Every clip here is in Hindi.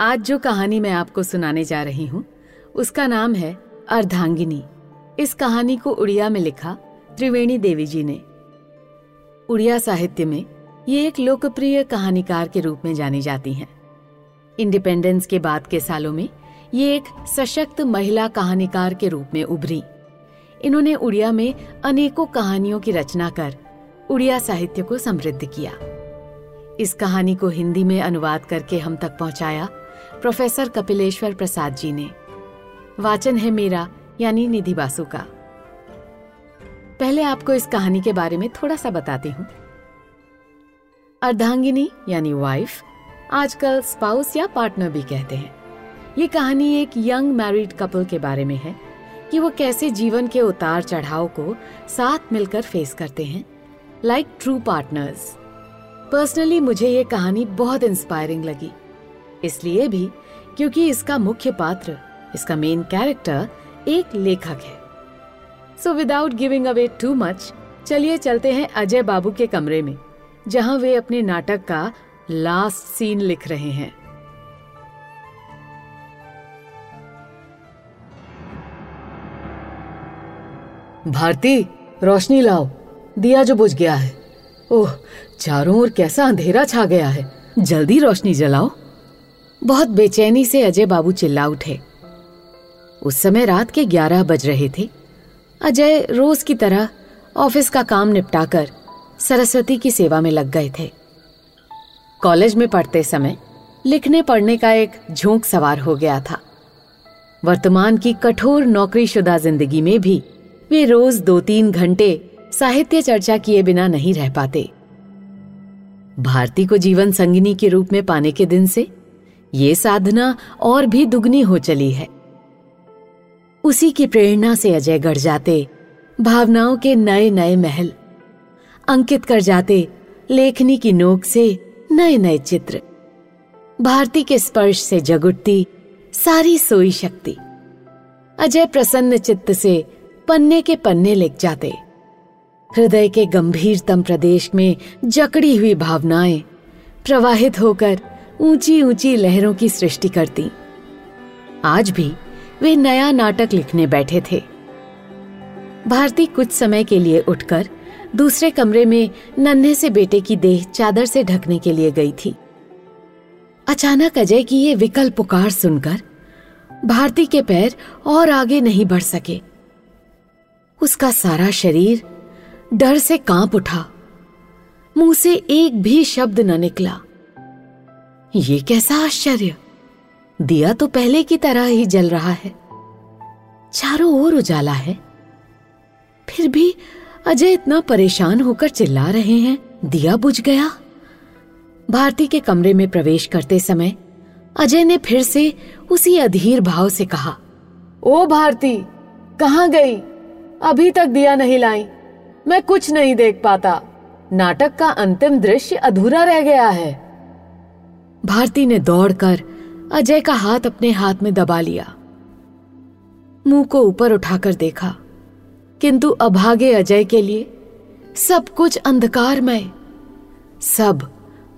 आज जो कहानी मैं आपको सुनाने जा रही हूँ, उसका नाम है अर्धांगिनी। इस कहानी को उड़िया में लिखा त्रिवेणी देवी जी ने। उड़िया साहित्य में ये एक लोकप्रिय कहानीकार के रूप में जानी जाती हैं। इंडिपेंडेंस के बाद के सालों में ये एक सशक्त महिला कहानीकार के रूप में उभरी। इन्होंने उड़िया में अनेकों कहानियों की रचना कर उड़िया साहित्य को समृद्ध किया। इस कहानी को हिंदी में अनुवाद करके हम तक पहुँचाया प्रोफेसर कपिलेश्वर प्रसाद जी ने। वाचन है मेरा, यानी निधि बासु का। पहले आपको इस कहानी के बारे में थोड़ा सा बताती हूँ। अर्धांगिनी, यानी वाइफ आजकल स्पाउस या पार्टनर भी कहते हैं। ये कहानी एक यंग मैरिड कपल के बारे में है कि वो कैसे जीवन के उतार चढ़ाव को साथ मिलकर फेस करते हैं लाइक ट्रू पार्टनर्स पर्सनली मुझे ये कहानी बहुत इंस्पायरिंग लगी। इसलिए भी क्योंकि इसका मुख्य पात्र, इसका मेन कैरेक्टर एक लेखक है। So without giving away too much चलिए चलते हैं अजय बाबू के कमरे में, जहाँ वे अपने नाटक का लास्ट सीन लिख रहे हैं। भारती, रोशनी लाओ, दिया जो बुझ गया है। ओह, चारों ओर कैसा अंधेरा छा गया है। जल्दी रोशनी जलाओ। बहुत बेचैनी से अजय बाबू चिल्ला उठे। उस समय रात के ग्यारह बज रहे थे। अजय रोज की तरह ऑफ़िस का काम निपटाकर सरस्वती की सेवा में लग गए थे। कॉलेज में पढ़ते समय लिखने पढ़ने का एक झोंक सवार हो गया था। वर्तमान की कठोर नौकरीशुदा ज़िंदगी में भी वे रोज दो तीन घंटे साहित्य चर्चा किए बिना नहीं रह पाते। भारती को जीवन संगिनी के रूप में पाने के दिन से ये साधना और भी दुगनी हो चली है। उसी की प्रेरणा से अजय गढ़ जाते, भावनाओं के नए नए महल, अंकित कर जाते लेखनी की नोक से नए नए चित्र। भारती के स्पर्श से जगुटती सारी सोई शक्ति। अजय प्रसन्न चित्त से पन्ने के पन्ने लिख जाते। हृदय के गंभीरतम प्रदेश में जकड़ी हुई भावनाएँ प्रवाहित होकर ऊँची ऊँची लहरों की सृष्टि करती। आज भी वे नया नाटक लिखने बैठे थे। भारती कुछ समय के लिए उठकर दूसरे कमरे में नन्हे से बेटे की देह चादर से ढकने के लिए गई थी। अचानक अजय की ये विकल पुकार सुनकर भारती के पैर और आगे नहीं बढ़ सके। उसका सारा शरीर डर से काँप उठा। मुँह से एक भी शब्द न निकला। ये कैसा आश्चर्य। दिया तो पहले की तरह ही जल रहा है। चारों ओर उजाला है। फिर भी अजय इतना परेशान होकर चिल्ला रहे हैं। दिया बुझ गया। भारती के कमरे में प्रवेश करते समय अजय ने फिर से उसी अधीर भाव से कहा, ओ भारती, कहाँ गई? अभी तक दिया नहीं लाई। मैं कुछ नहीं देख पाता। नाटक का अंतिम दृश्य अधूरा रह गया है। भारती ने दौड़कर अजय का हाथ अपने हाथ में दबा लिया। मुँह को ऊपर उठाकर देखा, किंतु अभागे अजय के लिए सब कुछ अंधकारमय, सब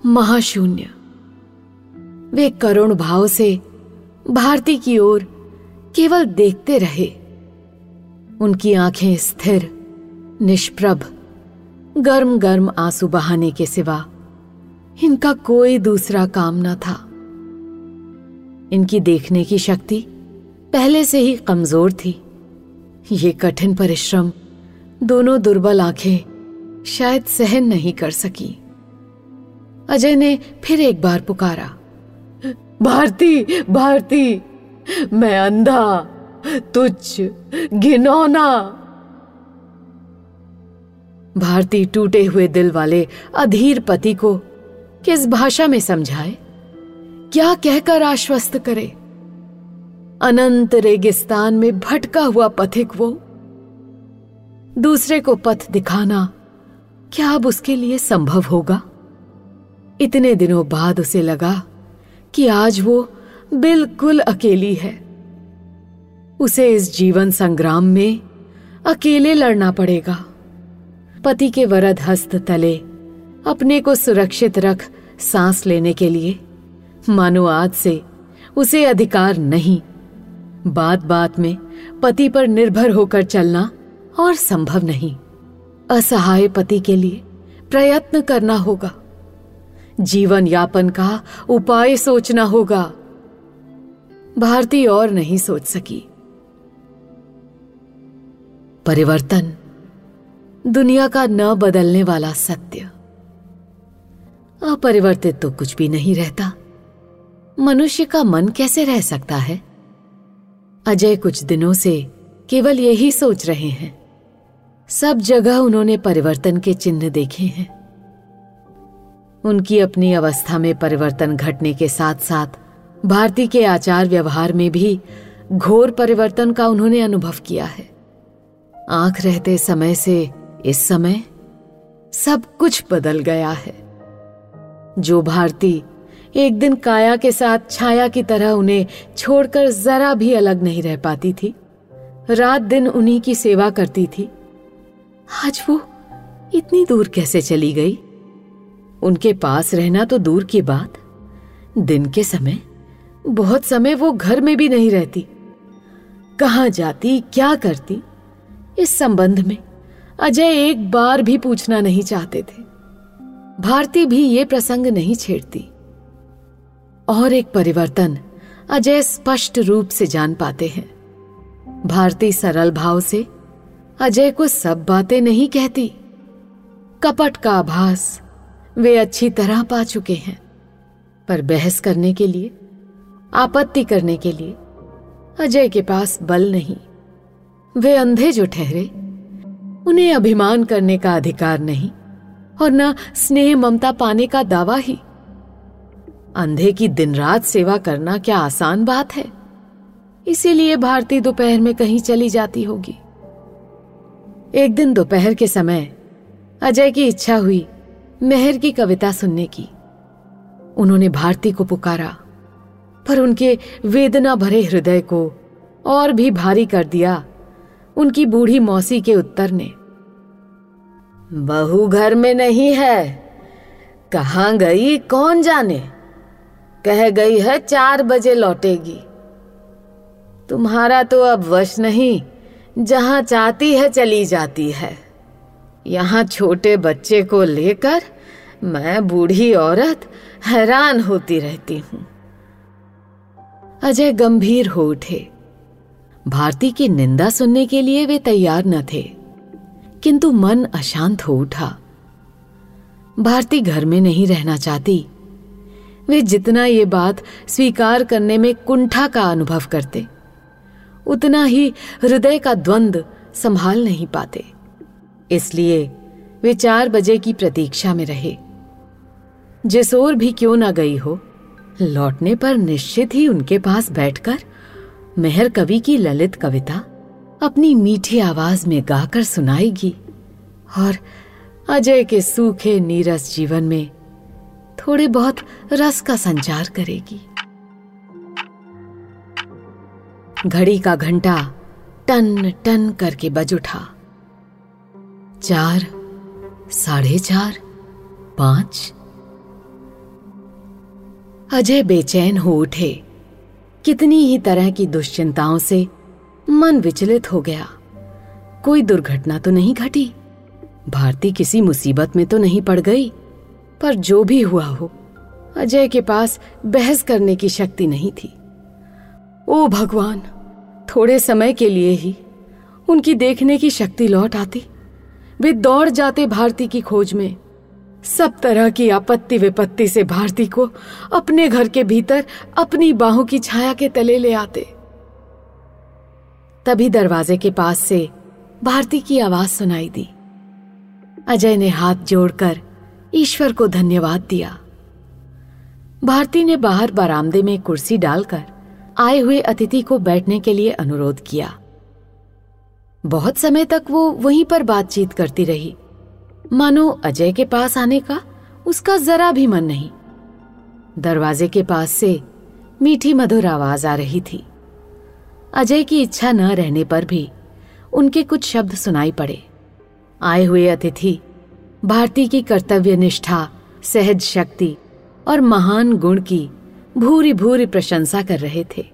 महाशून्य। वे करुण भाव से भारती की ओर केवल देखते रहे। उनकी आँखें स्थिर, निष्प्रभ गर्म गर्म आँसू बहाने के सिवा इनका कोई दूसरा काम न था। इनकी देखने की शक्ति पहले से ही कमज़ोर थी। ये कठिन परिश्रम दोनों दुर्बल आँखें शायद सहन नहीं कर सकी। अजय ने फिर एक बार पुकारा, भारती भारती, मैं अंधा, तुच्छ, घिनौना। भारती टूटे हुए दिल वाले अधीर पति को किस भाषा में समझाए? क्या कहकर आश्वस्त करे? अनंत रेगिस्तान में भटका हुआ पथिक वो। दूसरे को पथ दिखाना क्या अब उसके लिए संभव होगा? इतने दिनों बाद उसे लगा कि आज वो बिल्कुल अकेली है। उसे इस जीवन संग्राम में अकेले लड़ना पड़ेगा। पति के वरद हस्त तले अपने को सुरक्षित रख सांस लेने के लिए। मानो आज से उसे अधिकार नहीं। बात बात में पति पर निर्भर होकर चलना और संभव नहीं। असहाय पति के लिए प्रयत्न करना होगा। जीवन यापन का उपाय सोचना होगा। भारती और नहीं सोच सकी। परिवर्तन। दुनिया का न बदलने वाला सत्य। अपरिवर्तित तो कुछ भी नहीं रहता। मनुष्य का मन कैसे रह सकता है? अजय कुछ दिनों से केवल यही सोच रहे हैं। सब जगह उन्होंने परिवर्तन के चिन्ह देखे हैं। उनकी अपनी अवस्था में परिवर्तन घटने के साथ साथ भारती के आचार व्यवहार में भी घोर परिवर्तन का उन्होंने अनुभव किया है। आँख रहते समय से इस समय सब कुछ बदल गया है। जो भारती एक दिन काया के साथ छाया की तरह उन्हें छोड़कर जरा भी अलग नहीं रह पाती थी। रात दिन उन्हीं की सेवा करती थी। आज वो इतनी दूर कैसे चली गई? उनके पास रहना तो दूर की बात। दिन के समय, बहुत समय वो घर में भी नहीं रहती। कहा जाती, क्या करती? इस संबंध में अजय एक बार भी पूछना नहीं चाहते थे। भारती भी ये प्रसंग नहीं छेड़ती। और एक परिवर्तन अजय स्पष्ट रूप से जान पाते हैं। भारती सरल भाव से अजय को सब बातें नहीं कहती। कपट का आभास वे अच्छी तरह पा चुके हैं। पर बहस करने के लिए, आपत्ति करने के लिए अजय के पास बल नहीं। वे अंधे जो ठहरे, उन्हें अभिमान करने का अधिकार नहीं। और न स्नेह ममता पाने का दावा ही। अंधे की दिन रात सेवा करना क्या आसान बात है? इसीलिए भारती दोपहर में कहीं चली जाती होगी। एक दिन दोपहर के समय अजय की इच्छा हुई मेहर की कविता सुनने की। उन्होंने भारती को पुकारा, पर उनके वेदना भरे हृदय को और भी भारी कर दिया। उनकी बूढ़ी मौसी के उत्तर ने बहू घर में नहीं है। कहाँ गई, कौन जाने? कह गई है, चार बजे लौटेगी। तुम्हारा तो अब वश नहीं, जहाँ चाहती है चली जाती है। यहाँ छोटे बच्चे को लेकर मैं बूढ़ी औरत हैरान होती रहती हूँ। अजय गंभीर हो उठे। भारती की निंदा सुनने के लिए वे तैयार न थे। किंतु मन अशांत हो उठा। भारती घर में नहीं रहना चाहती। वे जितना ये बात स्वीकार करने में कुंठा का अनुभव करते, उतना ही हृदय का द्वंद संभाल नहीं पाते। इसलिए वे चार बजे की प्रतीक्षा में रहे। जिस ओर भी क्यों ना गई हो, लौटने पर निश्चित ही उनके पास बैठकर मेहर कवि की ललित कविता अपनी मीठी आवाज़ में गाकर सुनाएगी। और अजय के सूखे, नीरस जीवन में थोड़े बहुत रस का संचार करेगी। घड़ी का घंटा टन टन करके बज उठा। चार, साढ़े चार, पाँच। अजय बेचैन हो उठे। कितनी ही तरह की दुश्चिंताओं से मन विचलित हो गया। कोई दुर्घटना तो नहीं घटी। भारती किसी मुसीबत में तो नहीं पड़ गई, पर जो भी हुआ हो, अजय के पास बहस करने की शक्ति नहीं थी। ओ भगवान, थोड़े समय के लिए ही उनकी देखने की शक्ति लौट आती। वे दौड़ जाते भारती की खोज में। सब तरह की आपत्ति विपत्ति से भारती को अपने घर के भीतर अपनी बाहों की छाया के तले ले आते। तभी दरवाजे के पास से भारती की आवाज़ सुनाई दी। अजय ने हाथ जोड़कर ईश्वर को धन्यवाद दिया। भारती ने बाहर बरामदे में कुर्सी डालकर आए हुए अतिथि को बैठने के लिए अनुरोध किया। बहुत समय तक वो वहीं पर बातचीत करती रही। मानो अजय के पास आने का उसका जरा भी मन नहीं। दरवाजे के पास से मीठी मधुर आवाज़ आ रही थी। अजय की इच्छा न रहने पर भी उनके कुछ शब्द सुनाई पड़े। आए हुए अतिथि, भारती की कर्तव्य निष्ठा, सहज शक्ति और महान गुण की भूरी भूरी प्रशंसा कर रहे थे।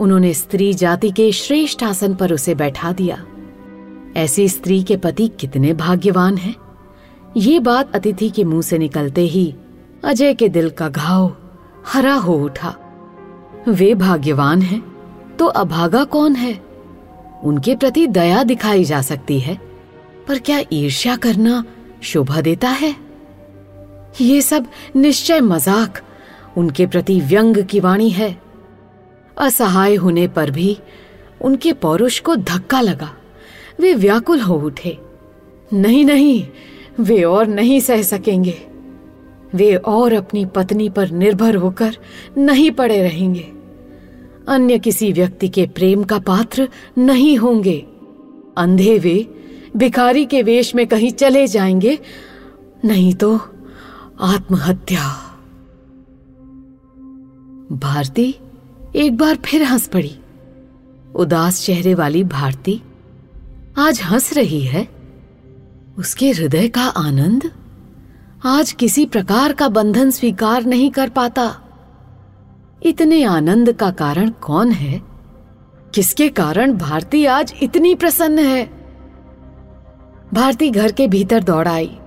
उन्होंने स्त्री जाति के श्रेष्ठ आसन पर उसे बैठा दिया। ऐसी स्त्री के पति कितने भाग्यवान हैं। ये बात अतिथि के मुँह से निकलते ही अजय के दिल का घाव हरा हो उठा। वे भाग्यवान हैं। तो अभागा कौन है? उनके प्रति दया दिखाई जा सकती है, पर क्या ईर्ष्या करना शोभा देता है? ये सब निश्चय मज़ाक, उनके प्रति व्यंग की वाणी है। असहाय होने पर भी उनके पौरुष को धक्का लगा, वे व्याकुल हो उठे। नहीं नहीं, वे और नहीं सह सकेंगे। वे और अपनी पत्नी पर निर्भर होकर नहीं पड़े रहेंगे। अन्य किसी व्यक्ति के प्रेम का पात्र नहीं होंगे। अंधे वे, भिखारी के वेश में कहीं चले जाएँगे। नहीं तो आत्महत्या। भारती एक बार फिर हंस पड़ी। उदास चेहरे वाली भारती आज हंस रही है। उसके हृदय का आनंद आज किसी प्रकार का बंधन स्वीकार नहीं कर पाता। इतने आनंद का कारण कौन है? किसके कारण भारती आज इतनी प्रसन्न है? भारती घर के भीतर दौड़ आई।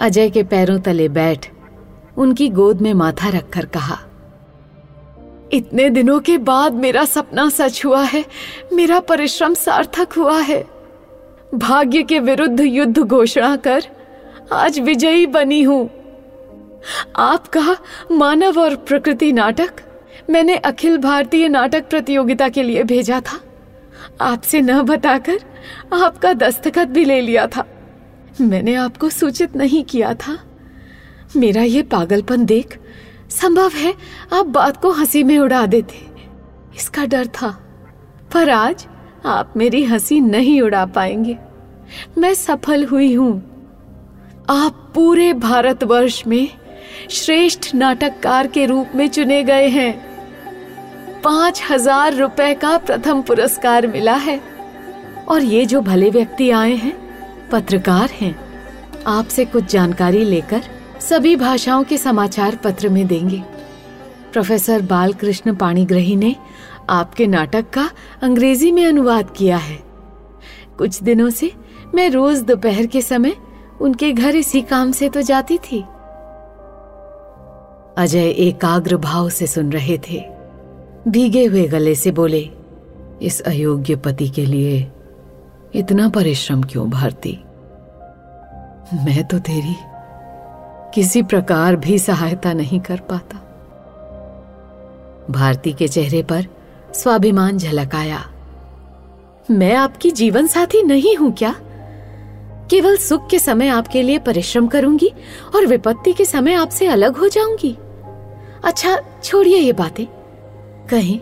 अजय के पैरों तले बैठ, उनकी गोद में माथा रखकर कहा, इतने दिनों के बाद मेरा सपना सच हुआ है, मेरा परिश्रम सार्थक हुआ है। भाग्य के विरुद्ध युद्ध घोषणा कर आज विजयी बनी हूँ। आपका मानव और प्रकृति नाटक? मैंने अखिल भारतीय नाटक प्रतियोगिता के लिए भेजा था। आपसे न बताकर आपका दस्तखत भी ले लिया था। मैंने आपको सूचित नहीं किया था। मेरा ये पागलपन देख संभव है आप बात को हँसी में उड़ा देते। इसका डर था, पर आज आप मेरी हँसी नहीं उड़ा पाएँगे। मैं सफल हुई हूँ। आप पूरे भारतवर्ष में श्रेष्ठ नाटककार के रूप में चुने गए हैं। पाँच हज़ार रुपए का प्रथम पुरस्कार मिला है। और ये जो भले व्यक्ति आए हैं, पत्रकार हैं, आपसे कुछ जानकारी लेकर सभी भाषाओं के समाचार पत्र में देंगे। प्रोफेसर बालकृष्ण पाणीग्रही ने आपके नाटक का अंग्रेज़ी में अनुवाद किया है। कुछ दिनों से मैं रोज दोपहर के समय उनके घर इसी काम से तो जाती थी। अजय एकाग्र भाव से सुन रहे थे। भीगे हुए गले से बोले, इस अयोग्य पति के लिए इतना परिश्रम क्यों भारती? मैं तो तेरी किसी प्रकार भी सहायता नहीं कर पाता। भारती के चेहरे पर स्वाभिमान झलक आया। मैं आपकी जीवन साथी नहीं हूँ क्या? केवल सुख के समय आपके लिए परिश्रम करूँगी और विपत्ति के समय आपसे अलग हो जाऊँगी। अच्छा छोड़िए ये बातें। कहें,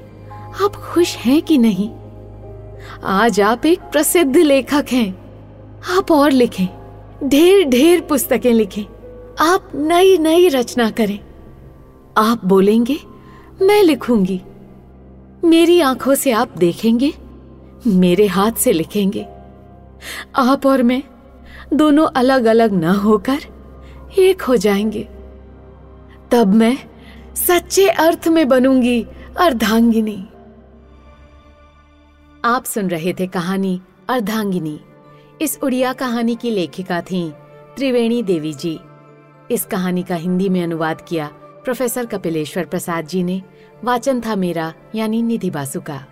आप खुश हैं कि नहीं? आज आप एक प्रसिद्ध लेखक हैं। आप और लिखें, ढेर ढेर पुस्तकें लिखें। आप नई नई रचना करें। आप बोलेंगे, मैं लिखूँगी। मेरी आँखों से आप देखेंगे, मेरे हाथ से लिखेंगे। आप और मैं दोनों अलग अलग न होकर एक हो जाएँगे। तब मैं सच्चे अर्थ में बनूँगी, अर्धांगिनी। आप सुन रहे थे कहानी अर्धांगिनी। इस उड़िया कहानी की लेखिका थी त्रिवेणी देवी जी। इस कहानी का हिंदी में अनुवाद किया प्रोफेसर कपिलेश्वर प्रसाद जी ने। वाचन था मेरा, यानी निधि बासु का